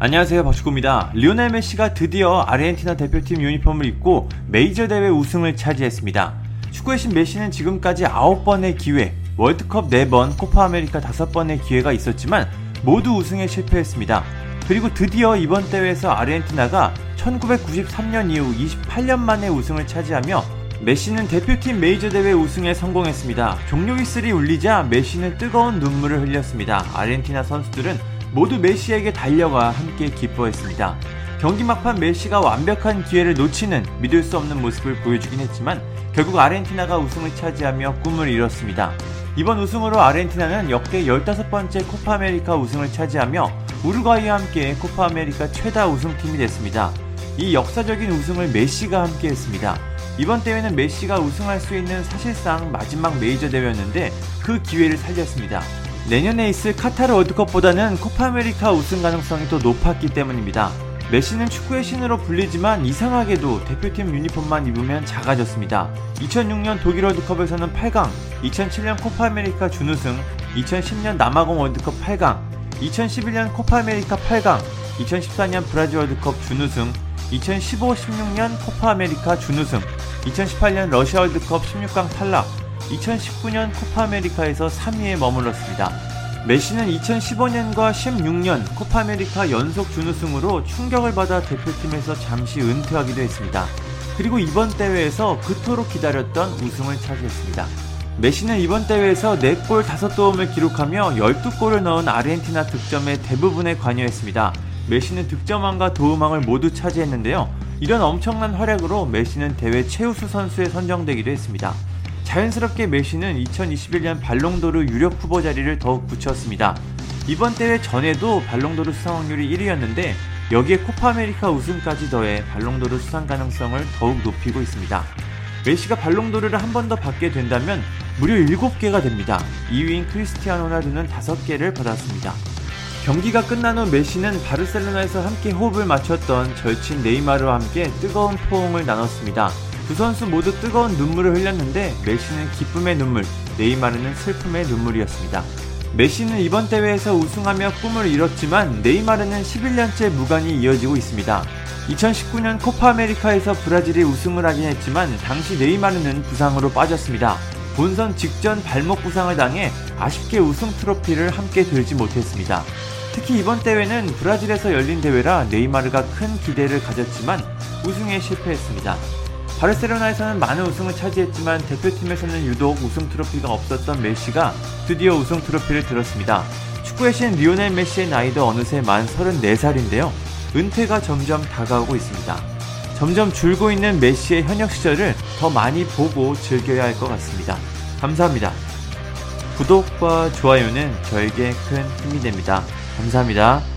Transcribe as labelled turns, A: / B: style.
A: 안녕하세요 박축구입니다. 리오넬 메시가 드디어 아르헨티나 대표팀 유니폼을 입고 메이저 대회 우승을 차지했습니다. 축구의 신 메시는 지금까지 9번의 기회, 월드컵 4번, 코파 아메리카 5번의 기회가 있었지만 모두 우승에 실패했습니다. 그리고 드디어 이번 대회에서 아르헨티나가 1993년 이후 28년 만에 우승을 차지하며 메시는 대표팀 메이저 대회 우승에 성공했습니다. 종료 휘슬이 울리자 메시는 뜨거운 눈물을 흘렸습니다. 아르헨티나 선수들은 모두 메시에게 달려가 함께 기뻐했습니다. 경기 막판 메시가 완벽한 기회를 놓치는 믿을 수 없는 모습을 보여주긴 했지만 결국 아르헨티나가 우승을 차지하며 꿈을 이뤘습니다. 이번 우승으로 아르헨티나는 역대 15번째 코파 아메리카 우승을 차지하며 우루과이와 함께 코파 아메리카 최다 우승팀이 됐습니다. 이 역사적인 우승을 메시가 함께 했습니다. 이번 대회는 메시가 우승할 수 있는 사실상 마지막 메이저 대회였는데 그 기회를 살렸습니다. 내년에 있을 카타르 월드컵보다는 코파 아메리카 우승 가능성이 더 높았기 때문입니다. 메시는 축구의 신으로 불리지만 이상하게도 대표팀 유니폼만 입으면 작아졌습니다. 2006년 독일 월드컵에서는 8강, 2007년 코파 아메리카 준우승, 2010년 남아공 월드컵 8강, 2011년 코파 아메리카 8강, 2014년 브라질 월드컵 준우승, 2015-16년 코파 아메리카 준우승, 2018년 러시아 월드컵 16강 탈락, 2019년 코파 아메리카에서 3위에 머물렀습니다. 메시는 2015년과 16년 코파 아메리카 연속 준우승으로 충격을 받아 대표팀에서 잠시 은퇴하기도 했습니다. 그리고 이번 대회에서 그토록 기다렸던 우승을 차지했습니다. 메시는 이번 대회에서 4골 5도움을 기록하며 12골을 넣은 아르헨티나 득점의 대부분에 관여했습니다. 메시는 득점왕과 도움왕을 모두 차지했는데요. 이런 엄청난 활약으로 메시는 대회 최우수 선수에 선정되기도 했습니다. 자연스럽게 메시는 2021년 발롱도르 유력 후보 자리를 더욱 굳혔습니다. 이번 대회 전에도 발롱도르 수상 확률이 1위였는데 여기에 코파 아메리카 우승까지 더해 발롱도르 수상 가능성을 더욱 높이고 있습니다. 메시가 발롱도르를 한 번 더 받게 된다면 무려 7개가 됩니다. 2위인 크리스티아노 호날두는 5개를 받았습니다. 경기가 끝난 후 메시는 바르셀로나에서 함께 호흡을 맞췄던 절친 네이마르와 함께 뜨거운 포옹을 나눴습니다. 두 선수 모두 뜨거운 눈물을 흘렸는데 메시는 기쁨의 눈물, 네이마르는 슬픔의 눈물이었습니다. 메시는 이번 대회에서 우승하며 꿈을 이뤘지만 네이마르는 11년째 무관이 이어지고 있습니다. 2019년 코파 아메리카에서 브라질이 우승을 하긴 했지만 당시 네이마르는 부상으로 빠졌습니다. 본선 직전 발목 부상을 당해 아쉽게 우승 트로피를 함께 들지 못했습니다. 특히 이번 대회는 브라질에서 열린 대회라 네이마르가 큰 기대를 가졌지만 우승에 실패했습니다. 바르셀로나에서는 많은 우승을 차지했지만 대표팀에서는 유독 우승 트로피가 없었던 메시가 드디어 우승 트로피를 들었습니다. 축구의 신 리오넬 메시의 나이도 어느새 만 34살인데요. 은퇴가 점점 다가오고 있습니다. 점점 줄고 있는 메시의 현역 시절을 더 많이 보고 즐겨야 할 것 같습니다. 감사합니다. 구독과 좋아요는 저에게 큰 힘이 됩니다. 감사합니다.